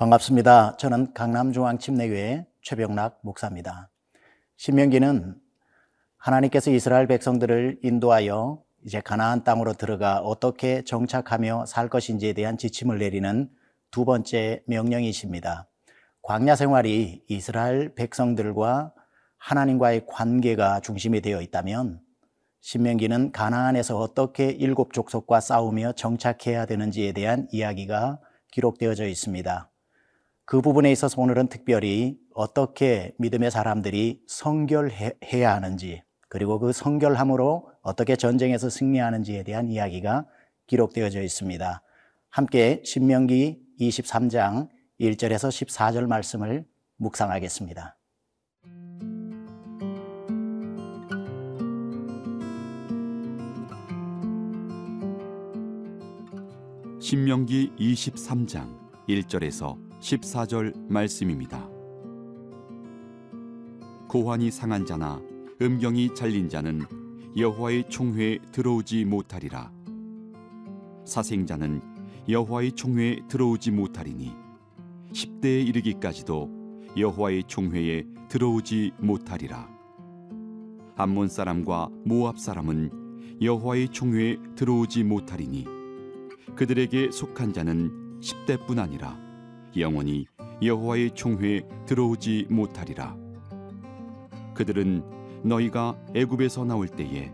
반갑습니다. 저는 강남중앙침례교회 최병락 목사입니다. 신명기는 하나님께서 이스라엘 백성들을 인도하여 이제 가나안 땅으로 들어가 어떻게 정착하며 살 것인지에 대한 지침을 내리는 두 번째 명령이십니다. 광야 생활이 이스라엘 백성들과 하나님과의 관계가 중심이 되어 있다면 신명기는 가나안에서 어떻게 일곱 족속과 싸우며 정착해야 되는지에 대한 이야기가 기록되어져 있습니다. 그 부분에 있어서 오늘은 특별히 어떻게 믿음의 사람들이 성결해야 하는지 그리고 그 성결함으로 어떻게 전쟁에서 승리하는지에 대한 이야기가 기록되어져 있습니다. 함께 신명기 23장 1절에서 14절 말씀을 묵상하겠습니다. 신명기 23장 1절에서 14절 말씀입니다. 고환이 상한 자나 음경이 잘린 자는 여호와의 총회에 들어오지 못하리라. 사생자는 여호와의 총회에 들어오지 못하리니 10대에 이르기까지도 여호와의 총회에 들어오지 못하리라. 암몬 사람과 모압 사람은 여호와의 총회에 들어오지 못하리니 그들에게 속한 자는 10대뿐 아니라 영원히 여호와의 총회에 들어오지 못하리라. 그들은 너희가 애굽에서 나올 때에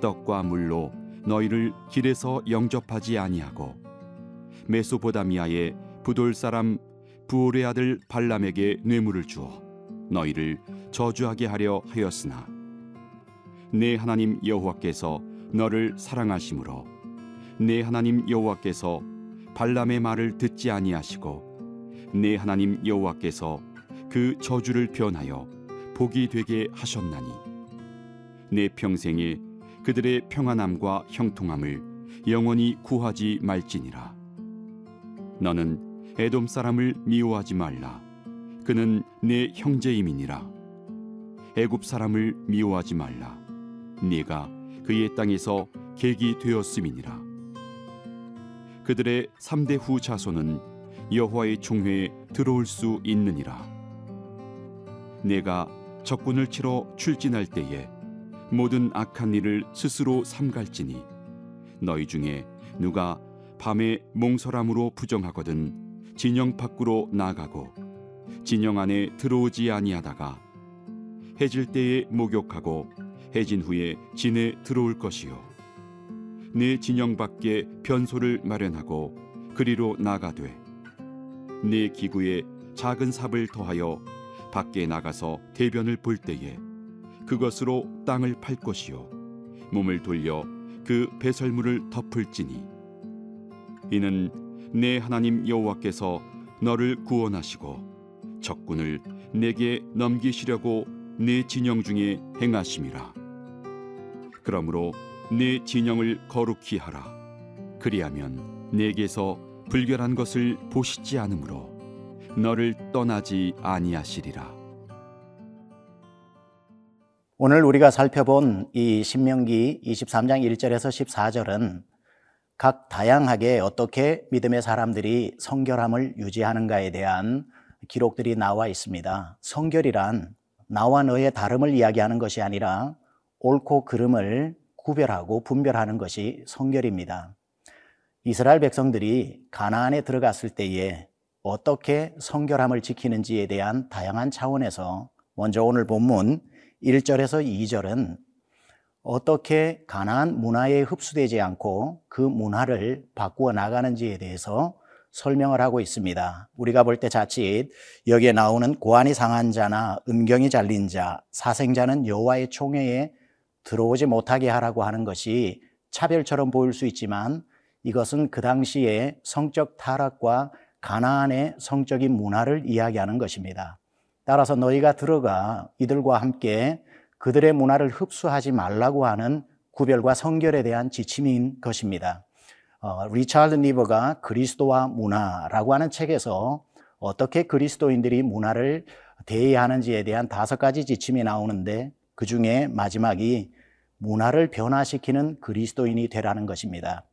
떡과 물로 너희를 길에서 영접하지 아니하고 메소보다미아의 부돌 사람 부올의 아들 발람에게 뇌물을 주어 너희를 저주하게 하려 하였으나 내 하나님 여호와께서 너를 사랑하심으로 내 하나님 여호와께서 발람의 말을 듣지 아니하시고 내 하나님 여호와께서 그 저주를 변하여 복이 되게 하셨나니. 내 평생에 그들의 평안함과 형통함을 영원히 구하지 말지니라. 너는 에돔 사람을 미워하지 말라. 그는 내 형제임이니라. 애굽 사람을 미워하지 말라. 네가 그의 땅에서 객이 되었음이니라. 그들의 삼대 후 자손은 여호와의 총회에 들어올 수 있느니라. 내가 적군을 치러 출진할 때에 모든 악한 일을 스스로 삼갈지니 너희 중에 누가 밤에 몽설함으로 부정하거든 진영 밖으로 나가고 진영 안에 들어오지 아니하다가 해질 때에 목욕하고 해진 후에 진에 들어올 것이요 내 진영 밖에 변소를 마련하고 그리로 나가되 네 기구에 작은 삽을 더하여 밖에 나가서 대변을 볼 때에 그것으로 땅을 팔 것이요. 몸을 돌려 그 배설물을 덮을지니. 이는 내 하나님 여호와께서 너를 구원하시고 적군을 내게 넘기시려고 내 진영 중에 행하심이라. 그러므로 내 진영을 거룩히 하라. 그리하면 내게서 불결한 것을 보시지 않으므로 너를 떠나지 아니하시리라. 오늘 우리가 살펴본 이 신명기 23장 1절에서 14절은 각 다양하게 어떻게 믿음의 사람들이 성결함을 유지하는가에 대한 기록들이 나와 있습니다. 성결이란 나와 너의 다름을 이야기하는 것이 아니라 옳고 그름을 구별하고 분별하는 것이 성결입니다. 이스라엘 백성들이 가나안에 들어갔을 때에 어떻게 성결함을 지키는지에 대한 다양한 차원에서 먼저 오늘 본문 1절에서 2절은 어떻게 가나안 문화에 흡수되지 않고 그 문화를 바꾸어 나가는지에 대해서 설명을 하고 있습니다. 우리가 볼 때 자칫 여기에 나오는 고안이 상한 자나 음경이 잘린 자, 사생자는 여호와의 총회에 들어오지 못하게 하라고 하는 것이 차별처럼 보일 수 있지만 이것은 그 당시에 성적 타락과 가나안의 성적인 문화를 이야기하는 것입니다. 따라서 너희가 들어가 이들과 함께 그들의 문화를 흡수하지 말라고 하는 구별과 성결에 대한 지침인 것입니다. 어, 리차드 니버가 그리스도와 문화라고 하는 책에서 어떻게 그리스도인들이 문화를 대해야 하는지에 대한 다섯 가지 지침이 나오는데 그 중에 마지막이 문화를 변화시키는 그리스도인이 되라는 것입니다.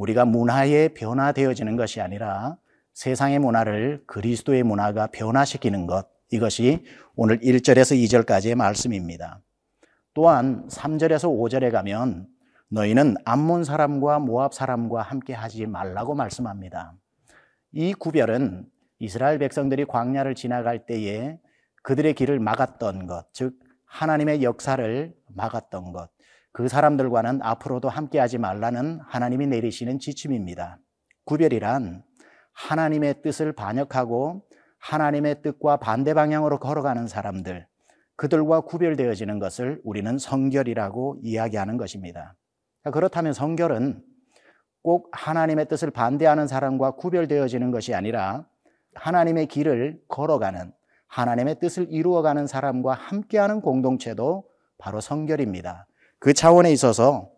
우리가 문화에 변화되어지는 것이 아니라 세상의 문화를 그리스도의 문화가 변화시키는 것 이것이 오늘 1절에서 2절까지의 말씀입니다. 또한 3절에서 5절에 가면 너희는 암몬 사람과 모압 사람과 함께 하지 말라고 말씀합니다. 이 구별은 이스라엘 백성들이 광야를 지나갈 때에 그들의 길을 막았던 것, 즉 하나님의 역사를 막았던 것, 그 사람들과는 앞으로도 함께하지 말라는 하나님이 내리시는 지침입니다. 구별이란 하나님의 뜻을 반역하고 하나님의 뜻과 반대 방향으로 걸어가는 사람들, 그들과 구별되어지는 것을 우리는 성결이라고 이야기하는 것입니다. 그렇다면 성결은 꼭 하나님의 뜻을 반대하는 사람과 구별되어지는 것이 아니라 하나님의 길을 걸어가는 하나님의 뜻을 이루어가는 사람과 함께하는 공동체도 바로 성결입니다. 그 차원에 있어서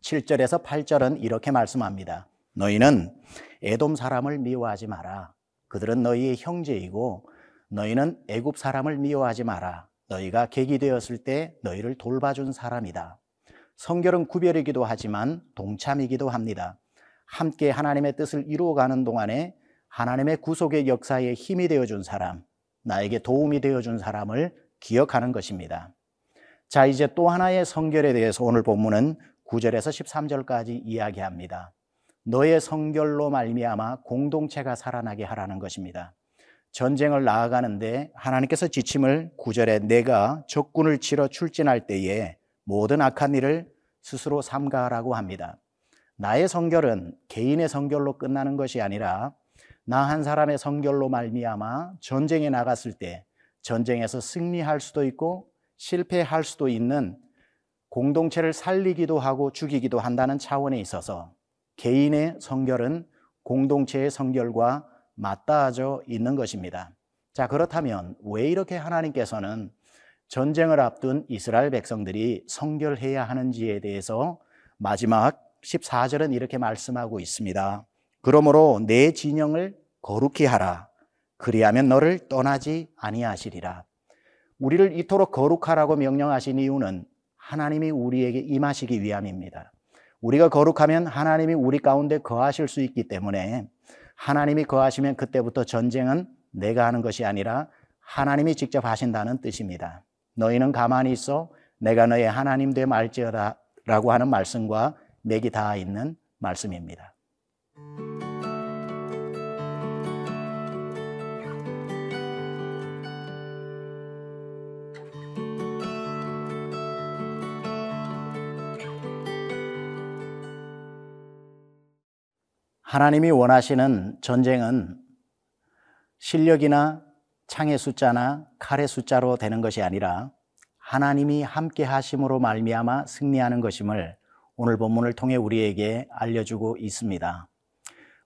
7절에서 8절은 이렇게 말씀합니다. 너희는 에돔 사람을 미워하지 마라. 그들은 너희의 형제이고 너희는 애굽 사람을 미워하지 마라. 너희가 객이 되었을 때 너희를 돌봐준 사람이다. 성결은 구별이기도 하지만 동참이기도 합니다. 함께 하나님의 뜻을 이루어가는 동안에 하나님의 구속의 역사에 힘이 되어준 사람, 나에게 도움이 되어준 사람을 기억하는 것입니다. 자, 이제 또 하나의 성결에 대해서 오늘 본문은 9절에서 13절까지 이야기합니다. 너의 성결로 말미암아 공동체가 살아나게 하라는 것입니다. 전쟁을 나아가는데 하나님께서 지침을 9절에 내가 적군을 치러 출진할 때에 모든 악한 일을 스스로 삼가라고 합니다. 나의 성결은 개인의 성결로 끝나는 것이 아니라 나 한 사람의 성결로 말미암아 전쟁에 나갔을 때 전쟁에서 승리할 수도 있고 실패할 수도 있는 공동체를 살리기도 하고 죽이기도 한다는 차원에 있어서 개인의 성결은 공동체의 성결과 맞닿아져 있는 것입니다. 자, 그렇다면 왜 이렇게 하나님께서는 전쟁을 앞둔 이스라엘 백성들이 성결해야 하는지에 대해서 마지막 14절은 이렇게 말씀하고 있습니다. 그러므로 내 진영을 거룩히 하라. 그리하면 너를 떠나지 아니하시리라. 우리를 이토록 거룩하라고 명령하신 이유는 하나님이 우리에게 임하시기 위함입니다. 우리가 거룩하면 하나님이 우리 가운데 거하실 수 있기 때문에 하나님이 거하시면 그때부터 전쟁은 내가 하는 것이 아니라 하나님이 직접 하신다는 뜻입니다. 너희는 가만히 있어 내가 너의 하나님 되 말지어다 라고 하는 말씀과 맥이 닿아 있는 말씀입니다. 하나님이 원하시는 전쟁은 실력이나 창의 숫자나 칼의 숫자로 되는 것이 아니라 하나님이 함께 하심으로 말미암아 승리하는 것임을 오늘 본문을 통해 우리에게 알려주고 있습니다.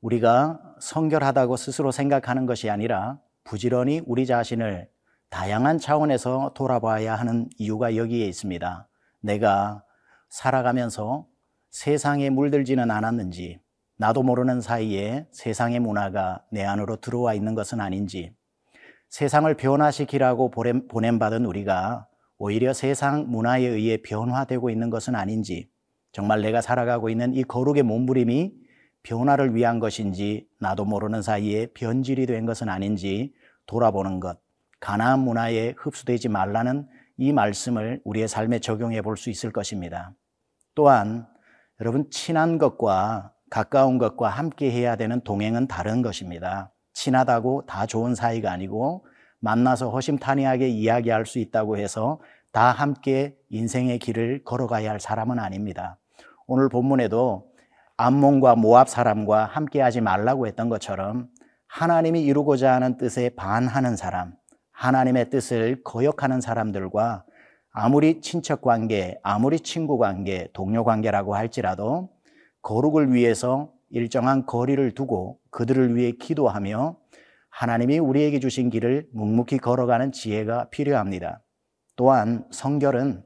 우리가 성결하다고 스스로 생각하는 것이 아니라 부지런히 우리 자신을 다양한 차원에서 돌아봐야 하는 이유가 여기에 있습니다. 내가 살아가면서 세상에 물들지는 않았는지, 나도 모르는 사이에 세상의 문화가 내 안으로 들어와 있는 것은 아닌지, 세상을 변화시키라고 보냄받은 우리가 오히려 세상 문화에 의해 변화되고 있는 것은 아닌지, 정말 내가 살아가고 있는 이 거룩의 몸부림이 변화를 위한 것인지, 나도 모르는 사이에 변질이 된 것은 아닌지 돌아보는 것, 가나안 문화에 흡수되지 말라는 이 말씀을 우리의 삶에 적용해 볼 수 있을 것입니다. 또한 여러분 친한 것과 가까운 것과 함께 해야 되는 동행은 다른 것입니다. 친하다고 다 좋은 사이가 아니고 만나서 허심탄회하게 이야기할 수 있다고 해서 다 함께 인생의 길을 걸어가야 할 사람은 아닙니다. 오늘 본문에도 암몬과 모압 사람과 함께 하지 말라고 했던 것처럼 하나님이 이루고자 하는 뜻에 반하는 사람, 하나님의 뜻을 거역하는 사람들과 아무리 친척 관계, 아무리 친구 관계, 동료 관계라고 할지라도 거룩을 위해서 일정한 거리를 두고 그들을 위해 기도하며 하나님이 우리에게 주신 길을 묵묵히 걸어가는 지혜가 필요합니다. 또한 성결은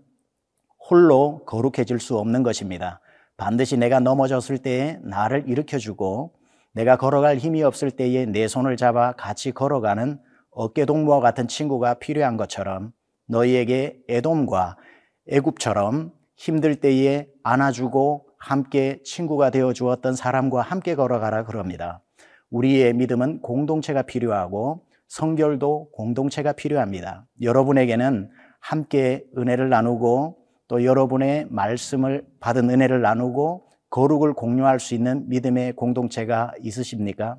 홀로 거룩해질 수 없는 것입니다. 반드시 내가 넘어졌을 때에 나를 일으켜주고 내가 걸어갈 힘이 없을 때에 내 손을 잡아 같이 걸어가는 어깨동무와 같은 친구가 필요한 것처럼 너희에게 에돔과 애굽처럼 힘들 때에 안아주고 함께 친구가 되어 주었던 사람과 함께 걸어가라 그럽니다. 우리의 믿음은 공동체가 필요하고 성결도 공동체가 필요합니다. 여러분에게는 함께 은혜를 나누고 또 여러분의 말씀을 받은 은혜를 나누고 거룩을 공유할 수 있는 믿음의 공동체가 있으십니까?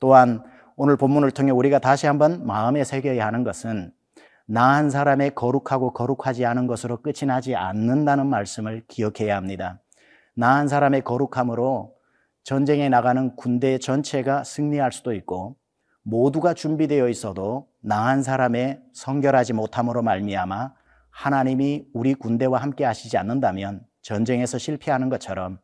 또한 오늘 본문을 통해 우리가 다시 한번 마음에 새겨야 하는 것은 나 한 사람의 거룩하고 거룩하지 않은 것으로 끝이 나지 않는다는 말씀을 기억해야 합니다. 나한 사람의 거룩함으로 전쟁에 나가는 군대 전체가 승리할 수도 있고 모두가 준비되어 있어도 나한 사람의 성결하지 못함으로 말미암아 하나님이 우리 군대와 함께 하시지 않는다면 전쟁에서 실패하는 것처럼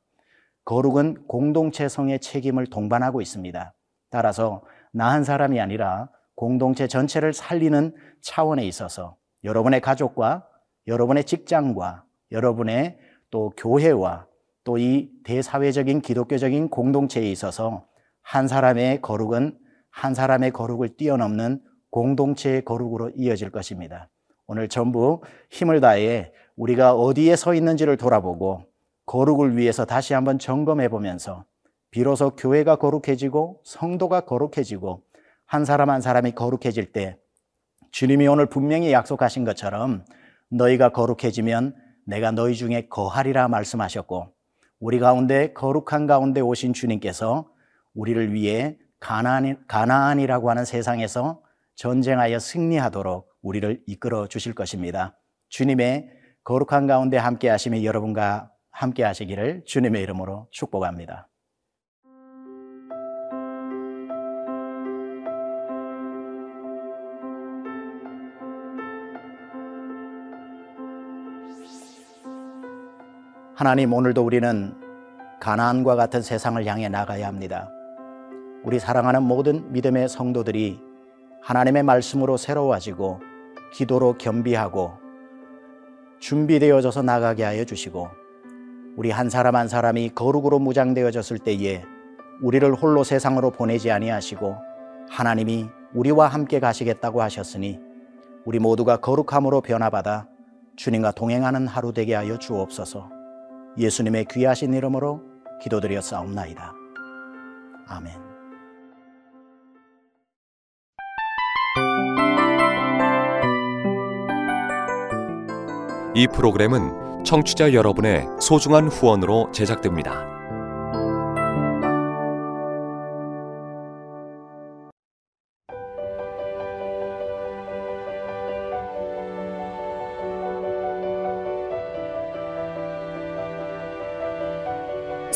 거룩은 공동체성의 책임을 동반하고 있습니다. 따라서 나 한 사람이 아니라 공동체 전체를 살리는 차원에 있어서 여러분의 가족과 여러분의 직장과 여러분의 또 교회와 또 이 대사회적인 기독교적인 공동체에 있어서 한 사람의 거룩은 한 사람의 거룩을 뛰어넘는 공동체의 거룩으로 이어질 것입니다. 오늘 전부 힘을 다해 우리가 어디에 서 있는지를 돌아보고 거룩을 위해서 다시 한번 점검해 보면서 비로소 교회가 거룩해지고 성도가 거룩해지고 한 사람 한 사람이 거룩해질 때 주님이 오늘 분명히 약속하신 것처럼 너희가 거룩해지면 내가 너희 중에 거하리라 말씀하셨고 우리 가운데 거룩한 가운데 오신 주님께서 우리를 위해 가나안, 가나안 이라고 하는 세상에서 전쟁하여 승리하도록 우리를 이끌어 주실 것입니다. 주님의 거룩한 가운데 함께 하심이 여러분과 함께 하시기를 주님의 이름으로 축복합니다. 하나님 오늘도 우리는 가나안과 같은 세상을 향해 나가야 합니다. 우리 사랑하는 모든 믿음의 성도들이 하나님의 말씀으로 새로워지고 기도로 겸비하고 준비되어져서 나가게 하여 주시고 우리 한 사람 한 사람이 거룩으로 무장되어졌을 때에 우리를 홀로 세상으로 보내지 아니하시고 하나님이 우리와 함께 가시겠다고 하셨으니 우리 모두가 거룩함으로 변화받아 주님과 동행하는 하루 되게 하여 주옵소서. 예수님의 귀하신 이름으로 기도드려 싸움나이다. 아멘. 이 프로그램은 청취자 여러분의 소중한 후원으로 제작됩니다.